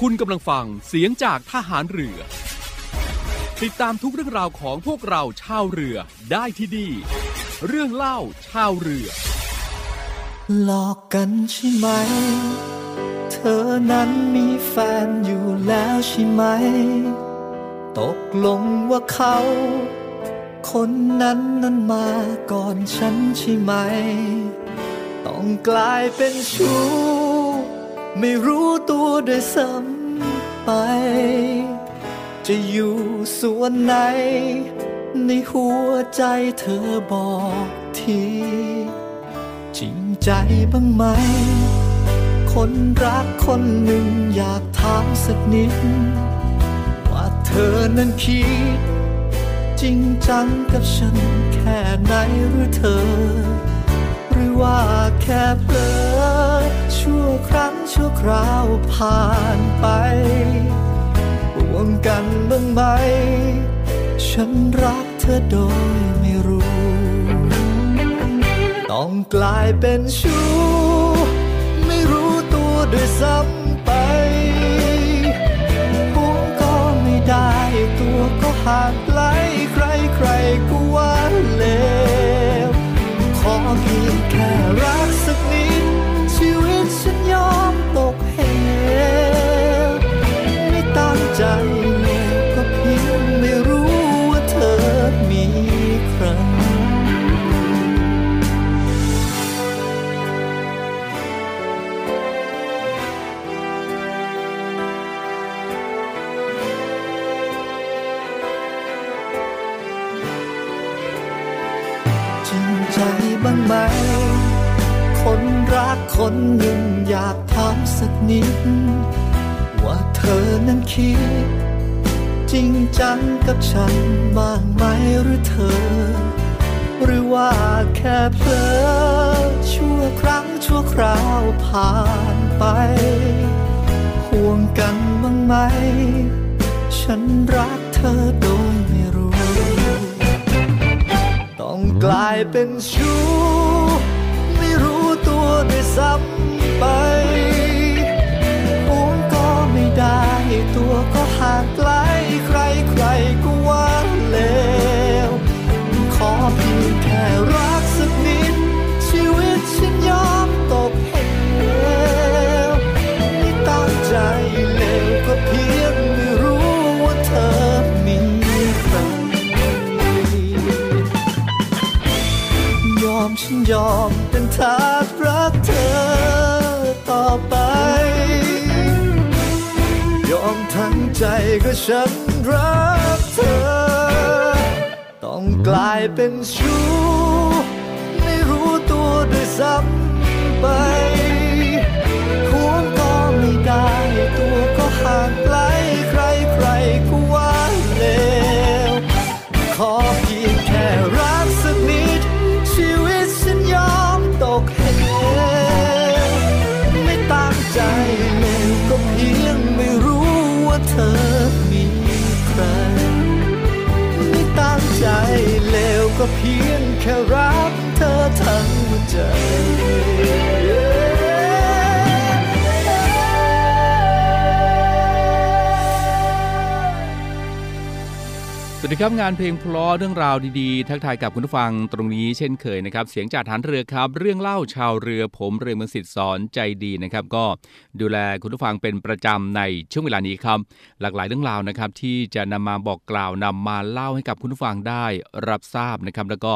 คุณกำลังฟังเสียงจากทหารเรือ ติดตามทุกเรื่องราวของพวกเราชาวเรือได้ที่ดี เรื่องเล่าชาวเรือ หลอกกันใช่ไหม เธอนั้นมีแฟนอยู่แล้วใช่ไหม ตกลงว่าเขา คนนั้นนั้นมาก่อนฉันใช่ไหม ต้องกลายเป็นชู้ ไม่รู้ตัวโดยซ้ำไป จะอยู่ส่วนไหน ในหัวใจเธอบอกที จริงใจบ้างไหม คนรักคนหนึ่งอยากถามสักนิด ว่าเธอนั้นคิด จริงจังกับฉันแค่ไหนหรือเธอ รั้งชั่วคราวผ่านไปห่วงกันบ้างไหม ฉันรักเธอโดยไม่รู้ ต้องกลายเป็นชู้ ไม่รู้ตัวด้วยซ้ำไปห่วงก็ไม่ได้ตัวก็ห่างไกลใครใครก็ว่าเลว ขอเพียงแค่รักสักนิดชีวิตฉันยอม ใจเลยก็เพียงไม่รู้ว่าเธอมีใครจริงใจบ้างไหม คนรักคนหนึ่งอยากถามสักนิด ว่าเธอนั้นคิด จริงจังกับฉันบ้างไหมหรือเธอ หรือว่าแค่เผลอชั่วครั้งชั่วคราวผ่านไป ห่วงกันบ้างไหม ฉันรักเธอโดยไม่รู้ ต้องกลายเป็นชู้ ไม่รู้ตัวด้วยซ้ำไป ตัวก็ห่างไกลใครใครก็ว่าเลวขอเพียงแค่รักสักนิด ชีวิตฉันยอมตกเหวไม่ตั้งใจเลวก็เพียงไม่รู้ว่าเธอมีใครยอมฉันยอมเป็นทาส ก็ฉันรักเธอ ต้องกลายเป็นชู้ ไม่รู้ตัวด้วยซ้ำไปควงก็ไม่ได้ตัวก็ห่าง ก็เพียงแค่รักเธอทั้งหัวใจ วัสดีครับงานเพลงเพลอเรื่องราวดีๆ ทักทายกับคุณผู้ฟังตรงนี้เช่นเคยนะครับเสียงจากฐานเรือครับ เรื่องเล่าชาวเรือผมเรือเมืองสิทธิ์สอนใจดีนะครับก็ดูแลคุณผู้ฟังเป็นประจำในช่วงเวลานี้ครับ หลากหลายเรื่องราวนะครับที่จะนำมาบอกกล่าวนำมาเล่าให้กับคุณผู้ฟังได้รับทราบนะครับแล้วก็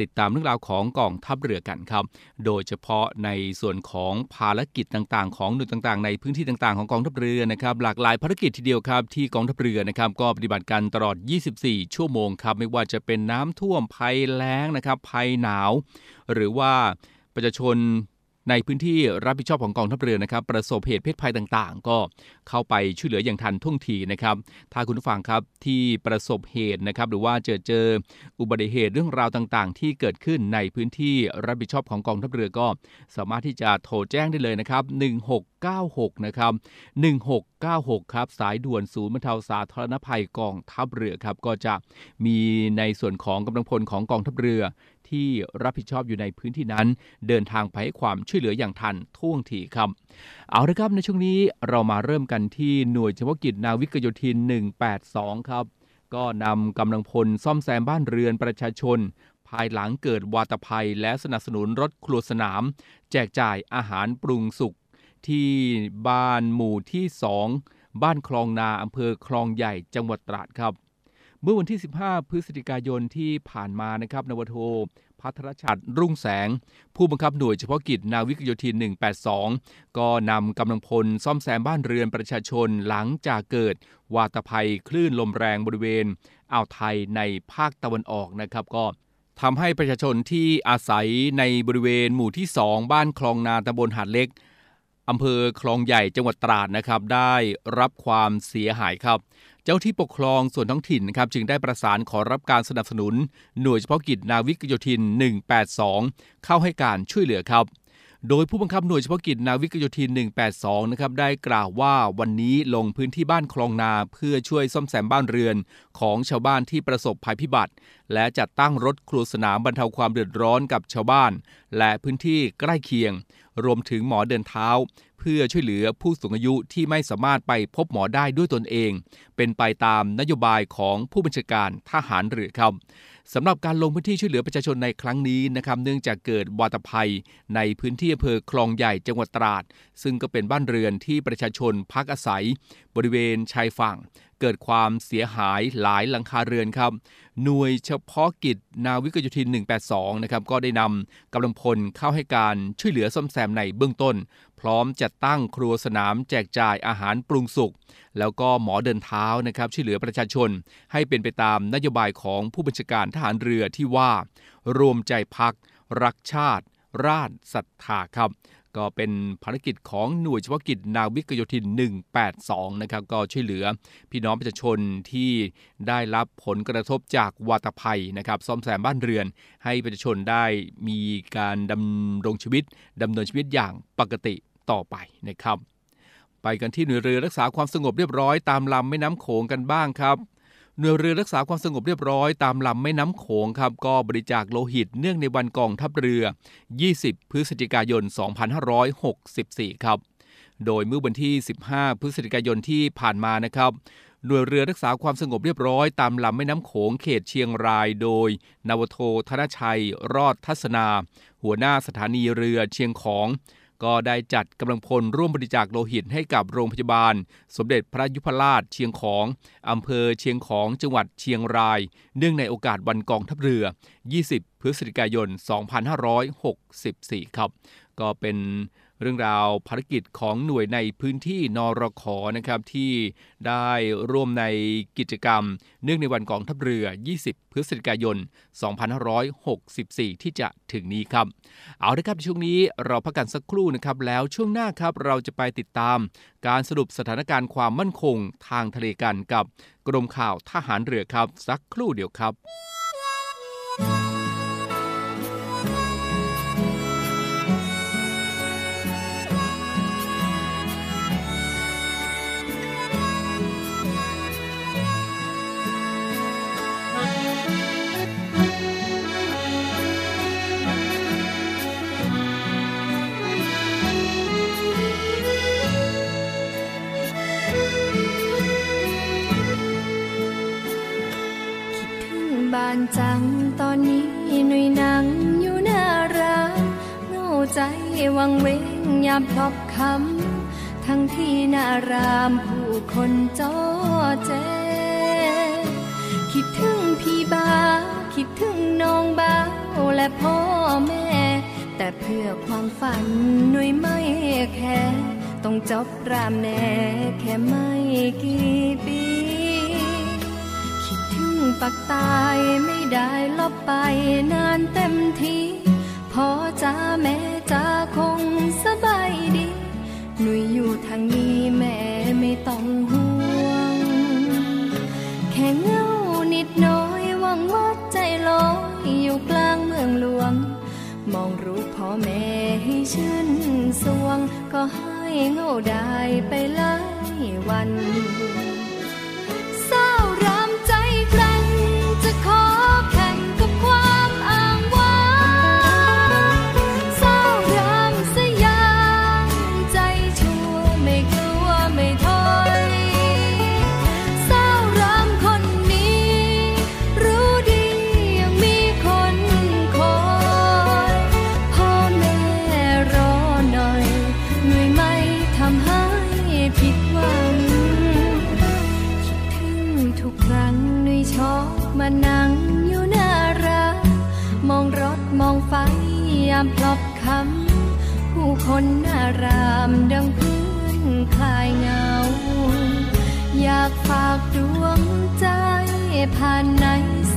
ติดตามเรื่องราวของกองทัพเรือกันครับ โดยเฉพาะในส่วนของภารกิจต่างๆ ของหน่วยต่างๆ ในพื้นที่ต่างๆ ของกองทัพเรือนะครับ หลากหลายภารกิจทีเดียวครับที่กองทัพเรือนะครับก็ปฏิบัติการตลอด 24 ชั่วโมงครับไม่ว่าจะเป็นน้ำท่วมภัยแล้งนะครับภัยหนาว หรือว่าประชาชน ในพื้นที่รับผิดชอบของกองทัพเรือนะครับประสบเหตุเพศภัยต่างๆ ก็เข้าไปช่วยเหลืออย่างทันท่วงทีนะครับถ้าคุณผู้ฟังครับที่ประสบเหตุนะครับหรือว่าเจอเจออุบัติเหตุเรื่องราวต่างๆ ที่เกิดขึ้นในพื้นที่รับผิดชอบของกองทัพเรือก็ สามารถที่จะโทรแจ้งได้เลยนะครับ 1696 นะครับ 1696 ครับสายด่วนศูนย์บรรเทาสาธารณภัยกองทัพเรือครับก็จะมีในส่วนของกำลังพลของกองทัพเรือ ที่รับผิดชอบอยู่ในพื้นที่นั้น เดินทางไปให้ความช่วยเหลืออย่างทันท่วงทีครับ เอาละครับในช่วงนี้เรามาเริ่มกันที่หน่วยเฉพาะกิจนาวิกโยธิน 182 ครับ ก็นำกำลังพลซ่อมแซมบ้านเรือนประชาชน ภายหลังเกิดวาตภัย และสนับสนุนรถครัวสนาม แจกจ่ายอาหารปรุงสุกที่บ้านหมู่ที่ 2 บ้านคลองนาอำเภอคลองใหญ่จังหวัดตราดครับ เมื่อวันที่ 15 พฤศจิกายนที่ผ่านมานะครับนวโทพัทรชัดรุ่งแสง ผู้บังคับหน่วยเฉพาะกิจนาวิกโยธิน 182 ก็นำกำลังพลซ่อมแซมบ้านเรือนประชาชนหลังจากเกิด วาตภัยคลื่นลมแรงบริเวณอ่าวไทยในภาคตะวันออกนะครับก็ทำให้ประชาชนที่อาศัยในบริเวณหมู่ที่ 2 บ้านคลองนาตำบลหาดเล็กอำเภอคลองใหญ่จังหวัดตราดนะครับ ได้รับความเสียหายครับ เจ้าที่ปกครองส่วนท้องถิ่นนะครับจึงได้ประสานขอรับการสนับสนุน หน่วยเฉพาะกิจนาวิกโยธิน 182 เข้าให้การช่วยเหลือครับ โดยผู้บังคับหน่วยเฉพาะกิจนาวิกโยธิน 182 นะครับได้กล่าวว่าวันนี้ลงพื้นที่บ้านคลองนาเพื่อช่วยซ่อมแซมบ้านเรือนของชาวบ้านที่ประสบภัยพิบัติ และจัดตั้งรถครัวสนามบรรเทาความเดือดร้อนกับชาวบ้าน และพื้นที่ใกล้เคียง รวมถึงหมอเดินเท้า เพื่อช่วยเหลือผู้สูงอายุที่ไม่สามารถไปพบหมอได้ด้วยตนเอง เป็นไปตามนโยบายของผู้บัญชาการทหารเรือครับสำหรับการลงพื้นที่ช่วยเหลือประชาชนในครั้งนี้นะครับเนื่องจากเกิดวาตภัย ในพื้นที่อำเภอคลองใหญ่จังหวัดตราด ซึ่งก็เป็นบ้านเรือนที่ประชาชนพักอาศัย บริเวณชายฝั่ง เกิดความเสียหายหลายหลังคาเรือนครับ หน่วยเฉพาะกิจนาวิกโยธิน 182 นะครับก็ได้นำกำลังพลเข้าให้การช่วยเหลือซ่อมแซมในเบื้องต้น พร้อมจัดตั้งครัวสนามแจกจ่ายอาหารปรุงสุก แล้วก็หมอเดินเท้านะครับช่วยเหลือประชาชน ให้เป็นไปตามนโยบายของผู้บัญชาการทหารเรือที่ว่า รวมใจพัก รักชาติ ราชศรัทธาครับ ก็เป็นภารกิจของหน่วยเฉพาะกิจนาวิกโยธิน 182 นะครับ ก็ช่วยเหลือพี่น้องประชาชนที่ได้รับผลกระทบจากวาตภัยนะครับ ซ่อมแซมบ้านเรือน ให้ประชาชนได้มีการดำรงชีวิตดำเนินชีวิตอย่างปกติต่อไปนะครับ ไปกันที่หน่วยเรือรักษาความสงบเรียบร้อยตามลำแม่น้ำโขงกันบ้างครับ หน่วยเรือรักษาความสงบเรียบร้อยตามลำแม่น้ำโขงครับก็บริจาคโลหิตเนื่องในวันกองทัพเรือ 20 พฤศจิกายน 2564 ครับ โดยเมื่อวันที่ 15 พฤศจิกายนที่ผ่านมานะครับหน่วยเรือรักษาความสงบเรียบร้อยตามลำแม่น้ำโขงเขตเชียงรายโดย นาวโทธนชัย รอดทัศนา หัวหน้าสถานีเรือเชียงของ ก็ได้จัดกำลังพลร่วมบริจาคโลหิตให้กับโรงพยาบาล สมเด็จพระยุพราชเชียงของอำเภอเชียงของจังหวัดเชียงราย เนื่องในโอกาสวันกองทัพเรือ 20 พฤศจิกายน 2564 ครับ ก็เป็น เรื่องราวภารกิจของหน่วยในพื้นที่นรขนะครับที่ได้ร่วมในกิจกรรม เนื่องในวันกองทัพเรือ 20 พฤศจิกายน 2564 ที่จะถึงนี้ครับ เอาละครับช่วงนี้เราพักกันสักครู่นะครับ แล้วช่วงหน้าครับเราจะไปติดตาม การสรุปสถานการณ์ความมั่นคงทางทะเลกันกับกรมข่าวทหารเรือครับสักครู่เดียวครับามพลบคำทั้งที่นารามผู้คนจอแจคิดถึงพี่บา คิดถึงน้องบ้าวและพ่อแม่ แต่เพื่อความฝันหนุ่ยไม่แค่ต้องจบรามแน่แค่ไม่กี่ปี คิดถึงปักตายไม่ได้ลบไปนานเต็มทีพ่อจ้าแม่ ทางนี้แม่ไม่ต้องห่วง แค่เงานิดน้อยหวังว่าใจลอยอยู่กลางเมืองหลวง มองรูปพ่อแม่ให้ชื่นสวง ก็ให้เงาได้ไปหลายวัน หน้ารามดังพื้นคลายเงา อยากฝากดวงใจ ผ่านใน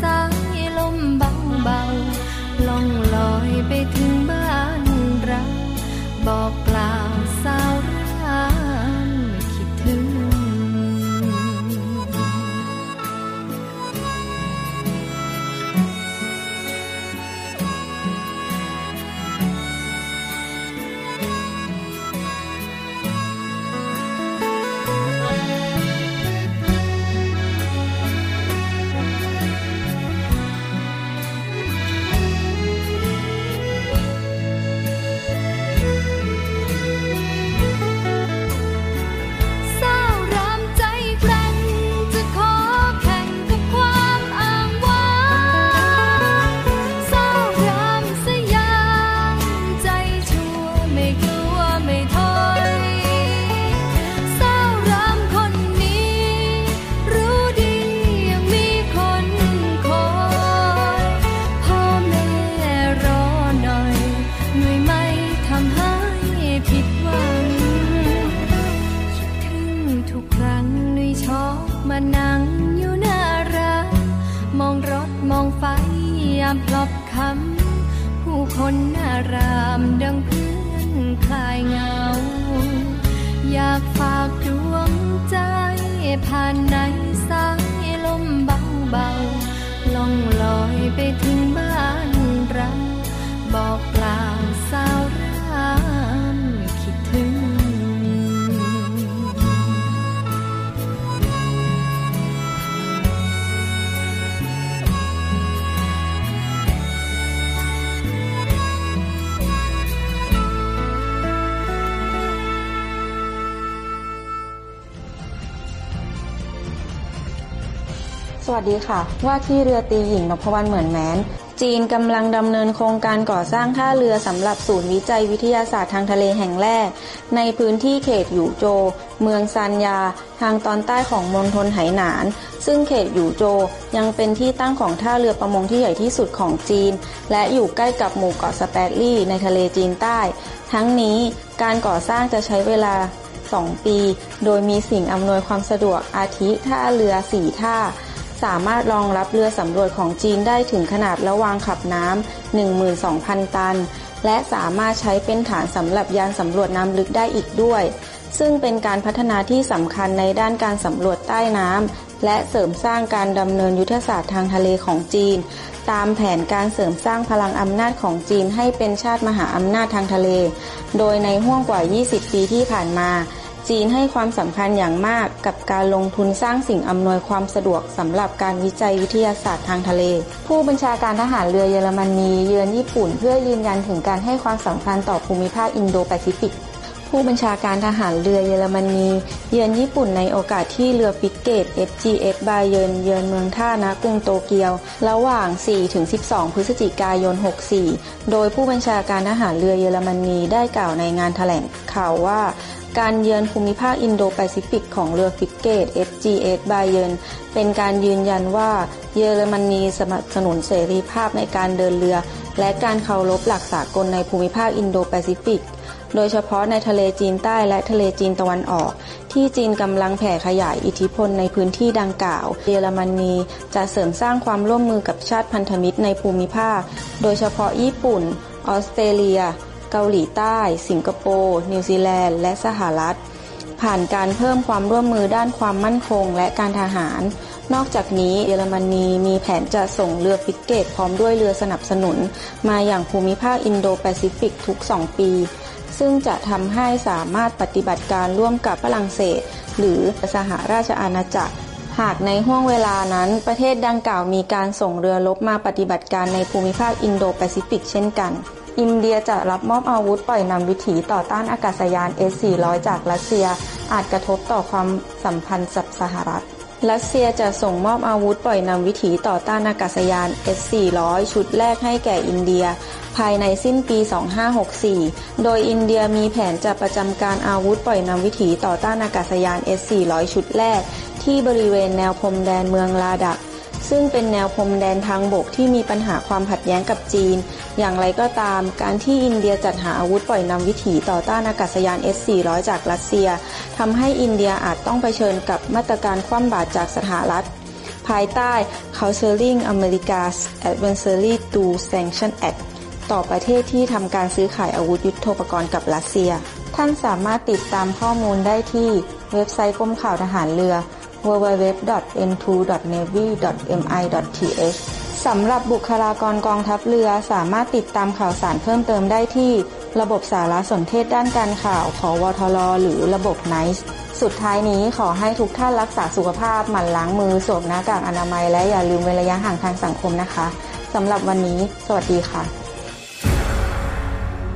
สายลมเบาๆล่องลอยไปถึงบ้านเราบอกกล่าวสาว วัสดีค่ะ ว่าที่เรือตีหญิงนพวรรณเหมือนแมน จีนกำลังดำเนินโครงการก่อสร้างท่าเรือสำหรับศูนย์วิจัยวิทยาศาสตร์ทางทะเลแห่งแรก ในพื้นที่เขตหยูโจ เมืองซานยา ทางตอนใต้ของมณฑลไหหนาน ซึ่งเขตหยูโจยังเป็นที่ตั้งของท่าเรือประมงที่ใหญ่ที่สุดของจีน และอยู่ใกล้กับหมู่เกาะสแปดลี่ในทะเลจีนใต้ ทั้งนี้การก่อสร้างจะใช้เวลา2 ปี โดยมีสิ่งอำนวยความสะดวกอาทิท่าเรือ 4 ท่า สามารถรองรับเรือสำรวจของจีนได้ถึงขนาดระวางขับน้ำ12,000 ตัน และสามารถใช้เป็นฐานสำหรับยานสำรวจน้ำลึกได้อีกด้วย ซึ่งเป็นการพัฒนาที่สำคัญในด้านการสำรวจใต้น้ำและเสริมสร้างการดำเนินยุทธศาสตร์ทางทะเลของจีน ตามแผนการเสริมสร้างพลังอำนาจของจีนให้เป็นชาติมหาอำนาจทางทะเล โดยในห้วงกว่า 20 ปีที่ผ่านมา จีนให้ความสำคัญอย่างมากกับการลงทุนสร้างสิ่งอำนวยความสะดวกสำหรับการวิจัยวิทยาศาสตร์ทางทะเล ผู้บัญชาการทหารเรือเยอรมนีเยือนญี่ปุ่น เพื่อยืนยันถึงการให้ความสำคัญต่อภูมิภาคอินโดแปซิฟิก ผู้บัญชาการทหารเรือเยอรมนีเยือนญี่ปุ่นในโอกาสที่เรือฟิกเกต FGS บาเยนเยือนเมืองท่าณ กรุงโตเกียว ระหว่าง 4-12 พฤศจิกายน 64 โดยผู้บัญชาการทหารเรือเยอรมนีได้กล่าวในงานแถลงข่าวว่า การเยือนภูมิภาคอินโดแปซิฟิกของเรือฟิกเกต FGS บาเยินเป็นการยืนยันว่าเยอรมนีสนับสนุนเสรีภาพในการเดินเรือ และการเคารพหลักสากลในภูมิภาคอินโดแปซิฟิก โดยเฉพาะในทะเลจีนใต้และทะเลจีนตะวันออก ที่จีนกำลังแผ่ขยายอิทธิพลในพื้นที่ดังกล่าว เยอรมนีจะเสริมสร้างความร่วมมือกับชาติพันธมิตรในภูมิภาค โดยเฉพาะญี่ปุ่น ออสเตรเลีย เกาหลีใต้ สิงคโปร์ นิวซีแลนด์ และสหรัฐ ผ่านการเพิ่มความร่วมมือด้านความมั่นคงและการทหาร นอกจากนี้เยอรมนีมีแผนจะส่งเรือฟริเกตพร้อมด้วยเรือสนับสนุน มาอย่างภูมิภาคอินโดแปซิฟิกทุก 2 ปี ซึ่งจะทำให้สามารถปฏิบัติการร่วมกับฝรั่งเศส หรือสหราชอาณาจักรหากในห้วงเวลานั้นประเทศดังกล่าวมีการส่งเรือรบมาปฏิบัติการในภูมิภาคอินโดแปซิฟิกเช่นกัน อินเดียจะรับมอบอาวุธปล่อยนำวิถีต่อต้านอากาศยาน S-400 จากรัสเซีย อาจกระทบต่อความสัมพันธ์กับสหรัฐ รัสเซียจะส่งมอบอาวุธปล่อยนำวิถีต่อต้านอากาศยาน S-400 ชุดแรกให้แก่อินเดีย ภายในสิ้นปี 2564 โดยอินเดียมีแผนจะประจำการอาวุธปล่อยนำวิถีต่อต้านอากาศยาน S-400 ชุดแรก ที่บริเวณแนวพรมแดนเมืองลาดัก ซึ่งเป็นแนวพรมแดนทางบกที่มีปัญหาความขัดแย้งกับจีน อย่างไรก็ตาม การที่อินเดียจัดหาอาวุธปล่อยนำวิถีต่อต้านอากาศยาน S-400 จากรัสเซียทำให้อินเดียอาจต้องเผชิญกับมาตรการคว่ำบาตรจากสหรัฐ ภายใต้ Countering America's Adversary to Sanction Act ต่อประเทศที่ทำการซื้อขายอาวุธยุโทโธปกรณ์กับรัสเซีย ท่านสามารถติดตามข้อมูลได้ที่เว็บไซต์กรมข่าวทหารเรือ www.n2.navy.mi.th สำหรับบุคลากรกองทัพเรือสามารถติดตามข่าวสารเพิ่มเติมได้ที่ ระบบสารสนเทศด้านการข่าวของวทลหรือระบบ NICE สุดท้ายนี้ขอให้ทุกท่านรักษาสุขภาพหมั่นล้างมือสวมหน้ากากอนามัย และอย่าลืมเว้นระยะห่างทางสังคมนะคะสำหรับวันนี้ สวัสดีค่ะ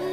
น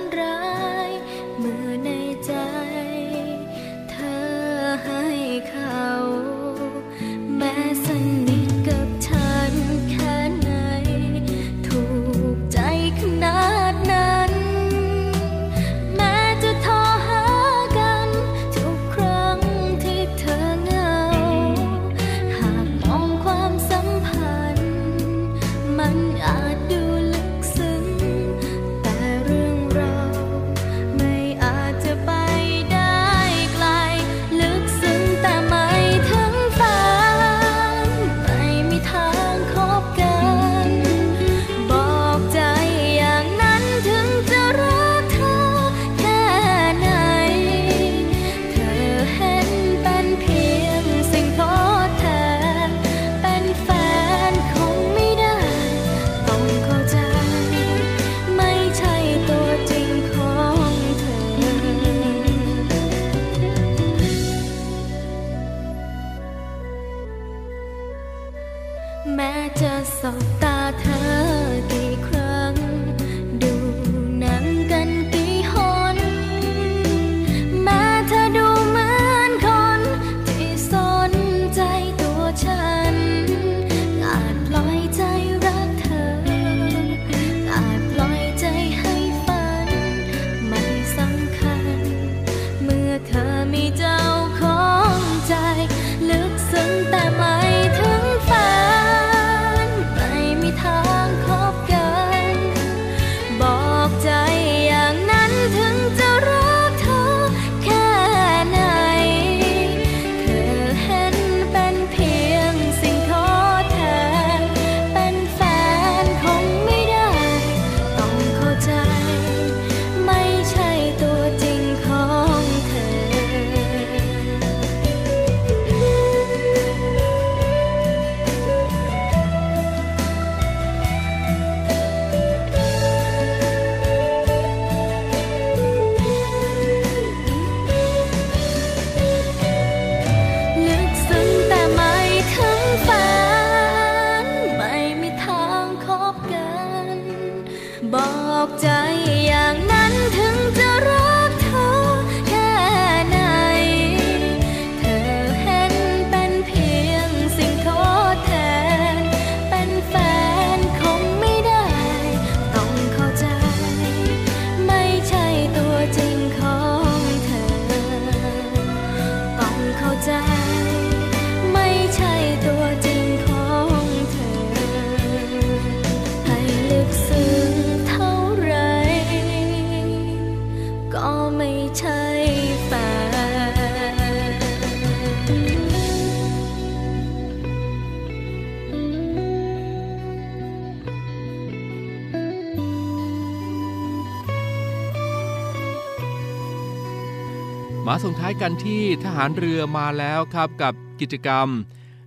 มาส่งท้ายกันที่ทหารเรือมาแล้วครับกับกิจกรรม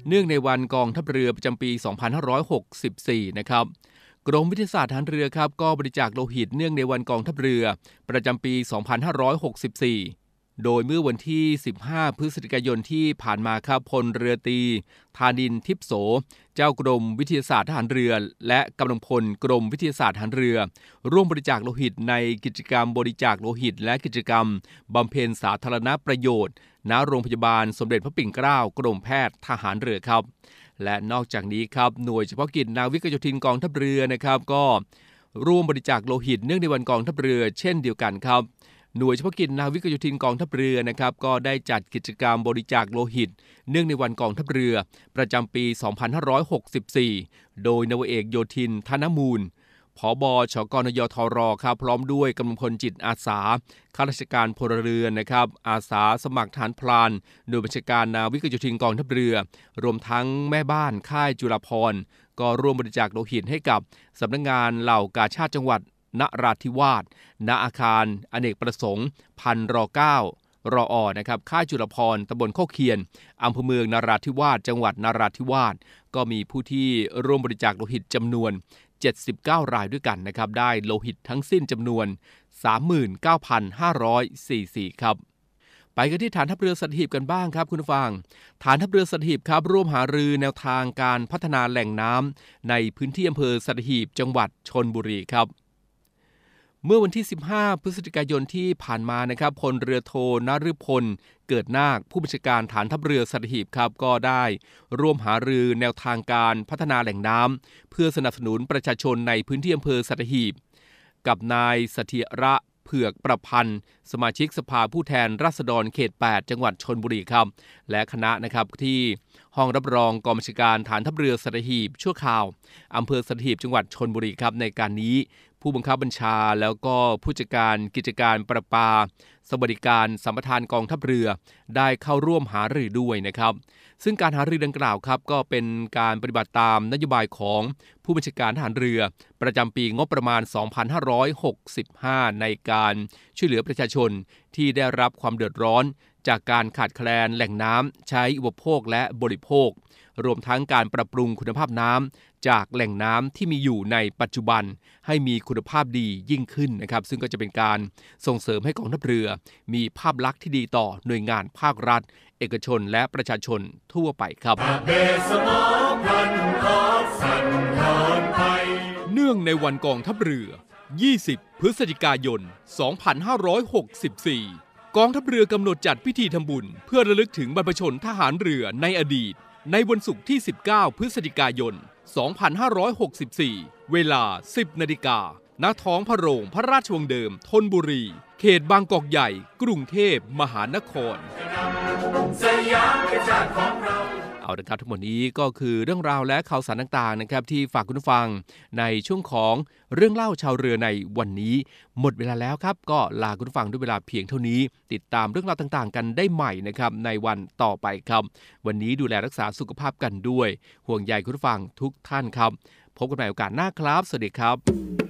เนื่องในวันกองทัพเรือประจำปี 2564 นะครับกรมวิทยาศาสตร์ทหารเรือครับก็บริจาคโลหิตเนื่องในวันกองทัพเรือ ประจำปี 2564 โดยเมื่อวันที่ 15 พฤศจิกายนที่ผ่านมาครับพลเรือตีธานินทิพโส เจ้ากรมวิทยาศาสตร์ทหารเรือ และกำลังพลกรมวิทยาศาสตร์ทหารเรือ ร่วมบริจาคโลหิตในกิจกรรมบริจาคโลหิต และกิจกรรมบำเพ็ญสาธารณประโยชน์ ณ โรงพยาบาลสมเด็จพระปิ่นเกล้ากรมแพทย์ทหารเรือครับ และนอกจากนี้ครับหน่วยเฉพาะกิจนาวิกโยธินกองทัพเรือนะครับก็ร่วมบริจาคโลหิตเนื่องในวันกองทัพเรือเช่นเดียวกันครับ หน่วยเฉพาะกิจนาวิกโยธินกองทัพเรือนะครับก็ได้จัดกิจกรรมบริจาคโลหิต เนื่องในวันกองทัพเรือ ประจำปี 2564 โดยนวเอกโยธินธนมูลผอบอชกนยทรครับพร้อมด้วยกำลังพลจิตอาสาข้าราชการพลเรือนนะครับ อาสาสมัครฐานพลานโดยบัญชาการนาวิกโยธินกองทัพเรือ รวมทั้งแม่บ้านค่ายจุฬาภรก็ร่วมบริจาคโลหิตให้กับสำนักงงานเหล่ากาชาติจังหวัด นราธิวาส ณ อาคารอเนกประสงค์ พันรอเก้ารออนะครับ ค่ายจุลพรตำบลโคเคียนอำเภอเมืองนราธิวาส จังหวัดนราธิวาส ก็มีผู้ที่ร่วมบริจาคโลหิตจำนวน 79 รายด้วยกันนะครับ ได้โลหิตทั้งสิ้นจำนวน 39,544 ครับไปกันที่ฐานทัพเรือสัตหีบกันบ้างครับคุณฟัง ฐานทัพเรือสัตหีบครับ ร่วมหารือแนวทางการพัฒนาแหล่งน้ำในพื้นที่อำเภอสัตหีบจังหวัดชนบุรีครับ เมื่อวันที่ 15 พฤศจิกายนที่ผ่านมานะครับพลเรือโทนฤพล เกิดนาคผู้บัญชาการฐานทัพเรือสัตหีบครับก็ได้ ร่วมหารือแนวทางการพัฒนาแหล่งน้ำเพื่อสนับสนุนประชาชนในพื้นที่อำเภอสัตหีบ กับนายสถิระเผือกประพันธ์ สมาชิกสภาผู้แทนราษฎรเขต 8 จังหวัดชนบุรีครับ และคณะนะครับที่ ห้องรับรองกองบัญชาการฐานทัพเรือสัตหีบชั่วคราวอำเภอสัตหีบจังหวัดชนบุรีครับในการนี้ ผู้บังคับบัญชาแล้วก็ผู้จัดการกิจการประปา สวัสดิการสัมปทานกองทัพเรือ ได้เข้าร่วมหารือด้วยนะครับ ซึ่งการหารือดังกล่าวครับก็เป็นการปฏิบัติตามนโยบายของผู้บัญชาการทหารเรือ ประจำปีงบประมาณ 2565 ในการช่วยเหลือประชาชนที่ได้รับความเดือดร้อน จากการขาดแคลนแหล่งน้ำใช้อุปโภคและบริโภค รวมทั้งการปรับปรุงคุณภาพน้ำจากแหล่งน้ำที่มีอยู่ในปัจจุบัน ให้มีคุณภาพดียิ่งขึ้นนะครับ ซึ่งก็จะเป็นการส่งเสริมให้กองทัพเรือ มีภาพลักษณ์ที่ดีต่อหน่วยงานภาครัฐ เอกชนและประชาชนทั่วไปครับเนื่องในวันกองทัพเรือ 20 พฤศจิกายน 2564 กองทัพเรือกำหนดจัดพิธีทำบุญ เพื่อระลึกถึงบรรพชนทหารเรือในอดีต ในวันศุกร์ที่ 19 พฤศจิกายน 2564 เวลา 10 นาฬิกาณท้องพระโรงพระราชวังเดิมทนบุรี เขตบางกอกใหญ่ กรุงเทพมหานคร สยามชาติของเรา เอาละครับทั้งหมดนี้ก็คือเรื่องราวและข่าวสารต่างๆนะครับที่ฝากคุณผู้ฟังในช่วงของเรื่องเล่าชาวเรือในวันนี้ หมดเวลาแล้วครับ ก็ลาคุณผู้ฟังด้วยเวลาเพียงเท่านี้ ติดตามเรื่องราวต่างๆ กันได้ใหม่นะครับในวันต่อไปครับ วันนี้ดูแลรักษาสุขภาพกันด้วย ห่วงใยคุณผู้ฟังทุกท่านครับ พบกันใหม่โอกาสหน้าครับ สวัสดีครับ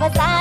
บอ